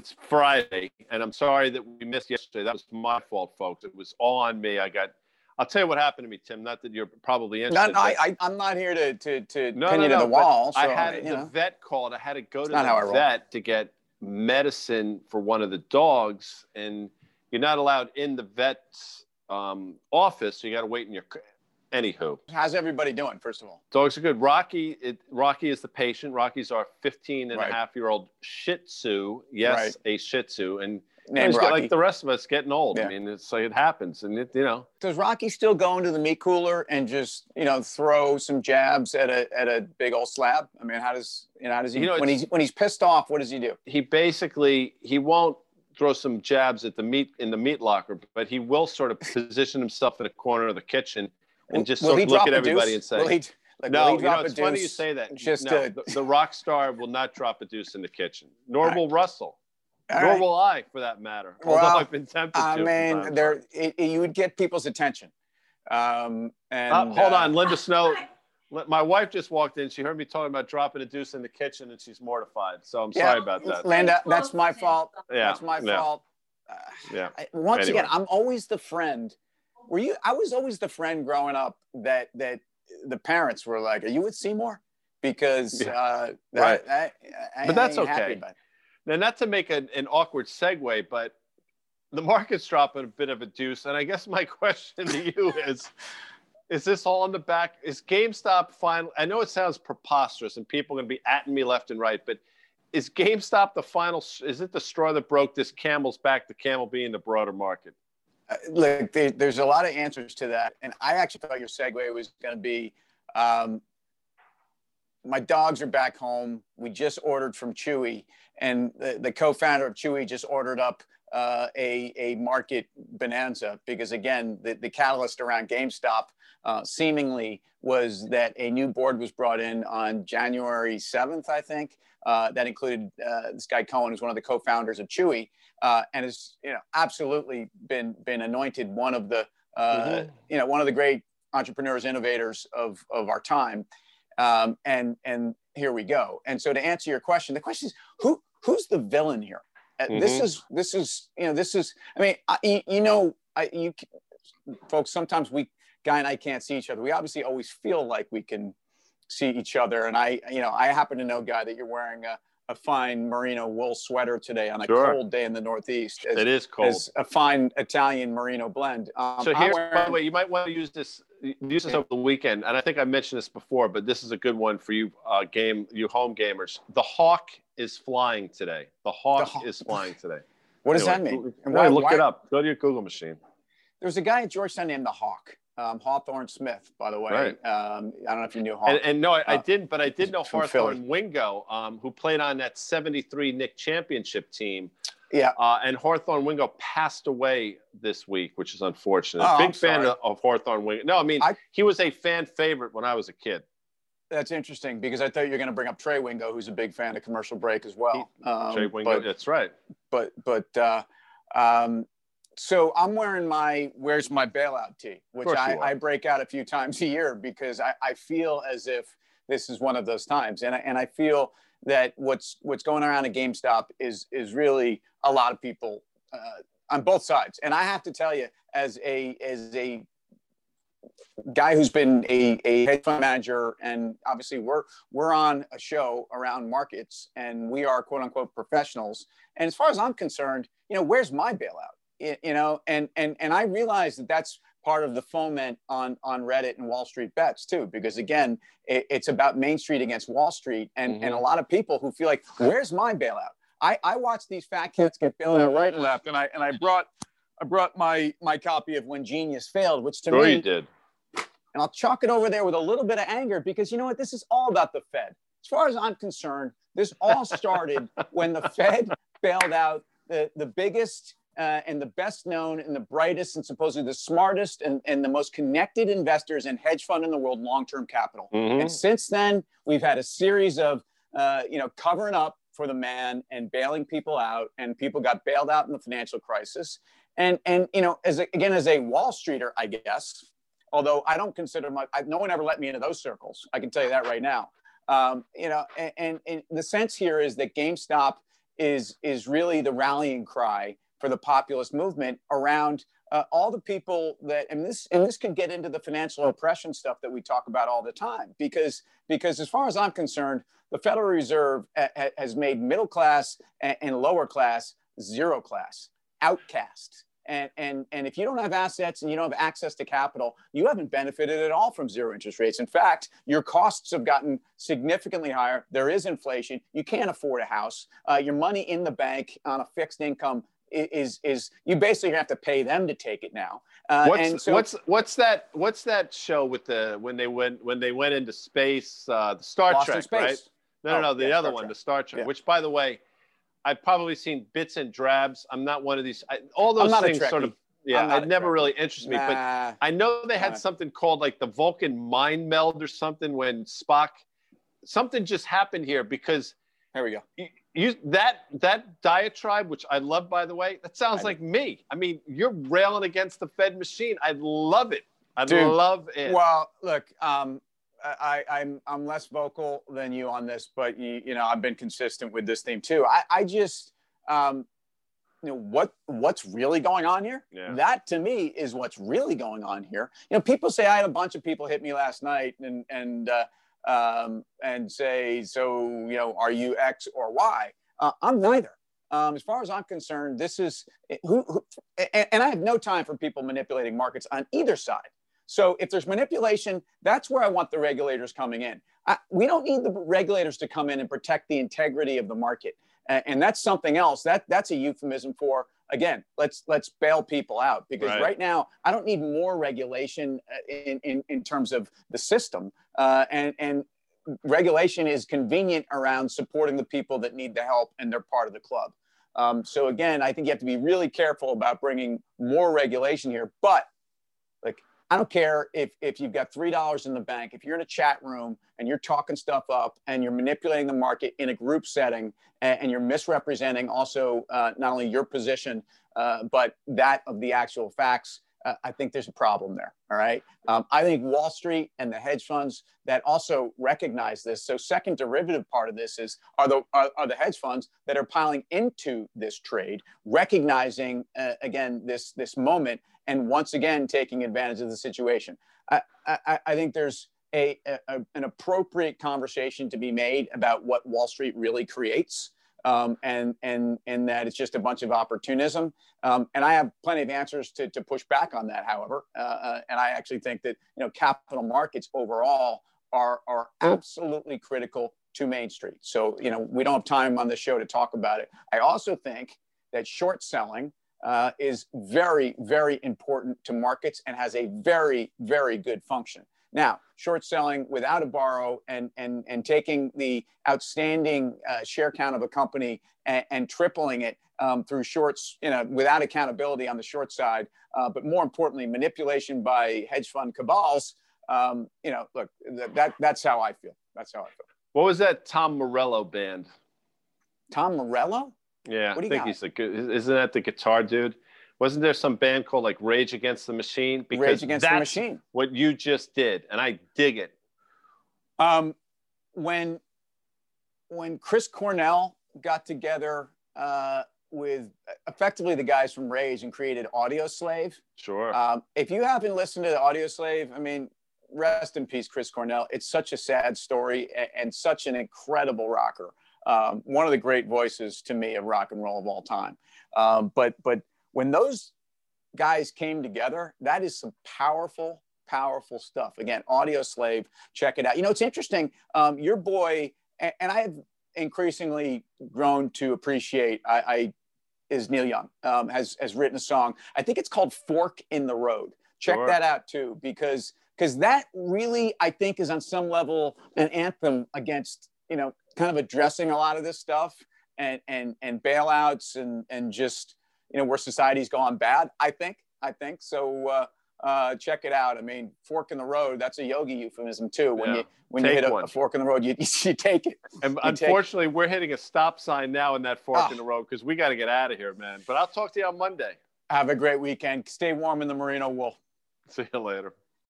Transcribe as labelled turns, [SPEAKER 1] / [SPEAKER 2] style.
[SPEAKER 1] it's Friday, and I'm sorry that we missed yesterday. That was my fault, folks. It was all on me. I got. I'll tell you what happened to me, Tim. Not that you're probably interested.
[SPEAKER 2] No, no I, am not here to to to
[SPEAKER 1] no,
[SPEAKER 2] pin
[SPEAKER 1] no,
[SPEAKER 2] you to the wall. So,
[SPEAKER 1] I had
[SPEAKER 2] you
[SPEAKER 1] the
[SPEAKER 2] know.
[SPEAKER 1] vet called. I had to go to
[SPEAKER 2] not
[SPEAKER 1] the vet to get medicine for one of the dogs, and you're not allowed in the vet's um, office, so you got to wait in your. Anywho,
[SPEAKER 2] How's everybody doing? First of all,
[SPEAKER 1] dogs are good. Rocky, it, Rocky is the patient. Rocky's our 15 and
[SPEAKER 2] Right.
[SPEAKER 1] a half year old Shih Tzu. Yes,
[SPEAKER 2] Right.
[SPEAKER 1] a Shih Tzu, and
[SPEAKER 2] Rocky.
[SPEAKER 1] like the rest of us, getting old.
[SPEAKER 2] Yeah.
[SPEAKER 1] I mean, it's like it happens, and it, you know,
[SPEAKER 2] Does Rocky still go into the meat cooler and just you know throw some jabs at a at a big old slab? I mean, how does you know how does he
[SPEAKER 1] You know,
[SPEAKER 2] when he's when he's pissed off? What does he do?
[SPEAKER 1] he basically he won't throw some jabs at the meat in the meat locker, but he will sort of position himself in a corner of the kitchen and just
[SPEAKER 2] Will
[SPEAKER 1] sort
[SPEAKER 2] he
[SPEAKER 1] of look at everybody
[SPEAKER 2] deuce?
[SPEAKER 1] and say,
[SPEAKER 2] Will he, like,
[SPEAKER 1] "No,
[SPEAKER 2] will he
[SPEAKER 1] you know,
[SPEAKER 2] drop a
[SPEAKER 1] it's funny you say that.
[SPEAKER 2] Just
[SPEAKER 1] no,
[SPEAKER 2] to,
[SPEAKER 1] the, the rock star will not drop a deuce in the kitchen, nor
[SPEAKER 2] All
[SPEAKER 1] will Russell,
[SPEAKER 2] All
[SPEAKER 1] nor
[SPEAKER 2] right.
[SPEAKER 1] will I, for that matter.
[SPEAKER 2] Well,
[SPEAKER 1] although I've been tempted
[SPEAKER 2] I
[SPEAKER 1] to. from time
[SPEAKER 2] mean, there it, it, you would get people's attention. Um, and
[SPEAKER 1] Uh, hold
[SPEAKER 2] uh,
[SPEAKER 1] on, Linda Snow. My wife just walked in. She heard me talking about dropping a deuce in the kitchen, and she's mortified. So I'm
[SPEAKER 2] Yeah.
[SPEAKER 1] sorry about that.
[SPEAKER 2] Linda, that's my fault.
[SPEAKER 1] Yeah,
[SPEAKER 2] That's my
[SPEAKER 1] yeah.
[SPEAKER 2] fault. Uh,
[SPEAKER 1] Yeah.
[SPEAKER 2] I, once
[SPEAKER 1] Anyway.
[SPEAKER 2] again, I'm always the friend. Were you? I was always the friend growing up that that the parents were like, "Are you with Seymour?" Because
[SPEAKER 1] Yeah.
[SPEAKER 2] uh, that,
[SPEAKER 1] Right.
[SPEAKER 2] I, I
[SPEAKER 1] But that's
[SPEAKER 2] ain't
[SPEAKER 1] okay. Now, not to make an, an awkward segue, but the market's dropping a bit of a deuce. And I guess my question to you is Is this all on the back? Is GameStop final? I know it sounds preposterous and people are going to be atting me left and right, but is GameStop the final? Is it the straw that broke this camel's back, the camel being the broader market?
[SPEAKER 2] Look, there, there's a lot of answers to that, and I actually thought your segue was going to be. Um, my dogs are back home. We just ordered from Chewy, and the, the co-founder of Chewy just ordered up uh, a, a market bonanza because again, the, the catalyst around GameStop uh, seemingly was that a new board was brought in on January 7th, I think. Uh, that included uh, this guy Cohen, who's one of the co-founders of Chewy, uh, and has you know absolutely been been anointed one of the uh,
[SPEAKER 1] Mhm.
[SPEAKER 2] you know one of the great entrepreneurs, innovators of of our time. Um, and and here we go. And so to answer your question, the question is who who's the villain here? Uh, This
[SPEAKER 1] Mhm.
[SPEAKER 2] is this is you know this is I mean I, you, you know I, you folks sometimes we guy and I can't see each other. We obviously always feel like we can see each other. And I you know I happen to know guy that you're wearing a, a fine merino wool sweater today on a
[SPEAKER 1] Sure.
[SPEAKER 2] cold day in the Northeast. as-
[SPEAKER 1] It is cold.
[SPEAKER 2] as a fine Italian merino blend. Um,
[SPEAKER 1] So here, by the way, you might want to use this use this over the weekend, and I think I mentioned this before, but this is a good one for you, uh, game you home gamers. The hawk is flying today. The hawk
[SPEAKER 2] Hawk.
[SPEAKER 1] is flying today.
[SPEAKER 2] what does that
[SPEAKER 1] Anyway,
[SPEAKER 2] mean?
[SPEAKER 1] go- why, look it up. Go to your Google machine.
[SPEAKER 2] There's a guy at Georgetown named the Hawk, um, Hawthorne Smith, by the way.
[SPEAKER 1] Right.
[SPEAKER 2] Um, I don't know if you knew Hawk.
[SPEAKER 1] And, and no, I, I
[SPEAKER 2] Uh,
[SPEAKER 1] didn't, but I did know
[SPEAKER 2] from
[SPEAKER 1] Hawthorne Wingo, um, who played on that '73 Knick championship team.
[SPEAKER 2] yeah.
[SPEAKER 1] Uh, and Hawthorne Wingo passed away this week, which is unfortunate.
[SPEAKER 2] Oh,
[SPEAKER 1] Big
[SPEAKER 2] I'm
[SPEAKER 1] fan
[SPEAKER 2] sorry.
[SPEAKER 1] of, of Hawthorne Wingo. No, I mean
[SPEAKER 2] I-
[SPEAKER 1] he was a fan favorite when I was a kid.
[SPEAKER 2] That's interesting because I thought you were going to bring up Trey Wingo, who's a big fan of commercial break as well. Um,
[SPEAKER 1] Trey Wingo,
[SPEAKER 2] But,
[SPEAKER 1] that's right.
[SPEAKER 2] but, but, uh, um, so I'm wearing my where's my bailout tee, which I. I break out a few times a year because I, I feel as if this is one of those times, and I, and I feel that what's what's going around at GameStop is is really a lot of people uh, on both sides, and I have to tell you, as a as a guy who's been a, a hedge fund manager and obviously we're we're on a show around markets and we are quote unquote professionals. And as far as i'm concerned you know where's my bailout? Y- you know and and and i realize that that's part of the foment on on reddit and wall street bets too because again it, it's about main street against wall street and and a mm-hmm. lot of people who feel like where's my bailout? I i watch these fat cats get bailout out right and left and i and i brought i brought my my copy of when genius failed which to
[SPEAKER 1] Sure,
[SPEAKER 2] me
[SPEAKER 1] you did.
[SPEAKER 2] and I'll chalk it over there with a little bit of anger because you know what? This is all about the Fed. As far as I'm concerned, this all started when the Fed bailed out the, the biggest uh, and the best known and the brightest and supposedly the smartest and, and the most connected investors and hedge fund in the world, long term capital.
[SPEAKER 1] Mhm.
[SPEAKER 2] And since then, we've had a series of, uh, you know, covering up for the man and bailing people out, and people got bailed out in the financial crisis. And and you know, as a, again as a Wall Streeter, I guess, although I don't consider my, I, no one ever let me into those circles. I can tell you that right now. Um, you know, and, and, and the sense here is that GameStop is is really the rallying cry for the populist movement around uh, all the people that and this and this can get into the financial oppression stuff that we talk about all the time because because as far as I'm concerned, the Federal Reserve ha- has made middle class and, and lower class zero class outcast. And, and, and if you don't have assets and you don't have access to capital, you haven't benefited at all from zero interest rates. In fact, your costs have gotten significantly higher. There is inflation. You can't afford a house. Uh, your money in the bank on a fixed income is is you basically have to pay them to take it now.
[SPEAKER 1] Uh, what's, so, what's what's that what's that show with the when they went when they went into space uh, the Star Trek
[SPEAKER 2] right?
[SPEAKER 1] No, no, no, the yeah, other Star one, Trek. the Star Trek. Yeah. Which, by the way, I've probably seen bits and drabs. I'm not one of these. I, all those things sort of. Yeah, it never really interested me. Nah, but I know they had nah. something called like the Vulcan mind meld or something when Spock. Something just happened here because.
[SPEAKER 2] Here we go.
[SPEAKER 1] You, you that that diatribe, which I love, by the way, that sounds like me. I mean, you're railing against the Fed machine. I love it. I love it.
[SPEAKER 2] Well, look, um, I, I'm I'm less vocal than you on this, but you, you know I've been consistent with this theme too. I, I just um, you know what what's really going on here. Yeah. That to me is what's really going on here. You know, people say I had a bunch of people hit me last night and and uh, um, and say, so you know, are you X or Y? Uh, I'm neither. Um, as far as I'm concerned, this is who, who and, and I have no time for people manipulating markets on either side. So if there's manipulation, that's where I want the regulators coming in. I, we don't need the regulators to come in and protect the integrity of the market, and, and that's something else. That that's a euphemism for again. Let's let's bail people out because right, right now I don't need more regulation uh, in in, in terms of the system, uh, and and regulation is convenient around supporting the people that need the help and they're part of the club. Um, so again, I think you have to be really careful about bringing more regulation here, but I don't care if, if you've got $3 in the bank, if you're in a chat room and you're talking stuff up and you're manipulating the market in a group setting and, and you're misrepresenting also uh, not only your position, uh, but that of the actual facts, uh, I think there's a problem there. All right. Um, I think Wall Street and the hedge funds that also recognize this. So, second derivative part of this is are the are, are the hedge funds that are piling into this trade, recognizing uh, again this this moment and once again taking advantage of the situation. I, I, I think there's a, a, an appropriate conversation to be made about what Wall Street really creates. Um, and and and that it's just a bunch of opportunism. Um, and I have plenty of answers to, to push back on that. However, uh, uh, and I actually think that you know capital markets overall are are absolutely critical to Main Street. So you know we don't have time on the show to talk about it. I also think that short selling uh, is very, very important to markets and has a very, very good function. Now, short selling without a borrow and, and, and taking the outstanding uh, share count of a company and, and tripling it um, through shorts, you know, without accountability on the short side, uh, but more importantly, manipulation by hedge fund cabals. Um, you know, look, that, that's how I feel. That's how I feel.
[SPEAKER 1] What was that Tom Morello band?
[SPEAKER 2] Tom Morello?
[SPEAKER 1] Yeah, I think got? he's a good. Isn't that the guitar dude? Wasn't there some band called like Rage Against the Machine?
[SPEAKER 2] Because Rage Against the Machine.
[SPEAKER 1] What you just did, and I dig it.
[SPEAKER 2] Um, when when Chris Cornell got together uh, with effectively the guys from Rage and created Audioslave.
[SPEAKER 1] Sure.
[SPEAKER 2] Um, if you haven't listened to the Audioslave, I mean, rest in peace, Chris Cornell. It's such a sad story and, and such an incredible rocker um, one of the great voices to me of rock and roll of all time. Um, but but when those guys came together, that is some powerful, powerful stuff. Again, Audioslave, check it out. You know, it's interesting. Um, your boy, and, and, I have increasingly grown to appreciate. I, I is Neil Young um, has has written a song. I think it's called "Fork in the Road." Check sure. that out too, because because that really I think is on some level an anthem against you know kind of addressing a lot of this stuff and and and bailouts and and just you know where society's gone bad. I think I think so. Uh, uh, check it out. I mean, fork in the road. That's a yogi euphemism too. When yeah. you when take you hit a, a, fork in the road, you, you take it.
[SPEAKER 1] And
[SPEAKER 2] you
[SPEAKER 1] unfortunately, we're hitting a stop sign now in that fork oh. in the road because we got to get out of here, man. But I'll talk to you on Monday.
[SPEAKER 2] Have a great weekend. Stay warm in the merino wool.
[SPEAKER 1] See you later.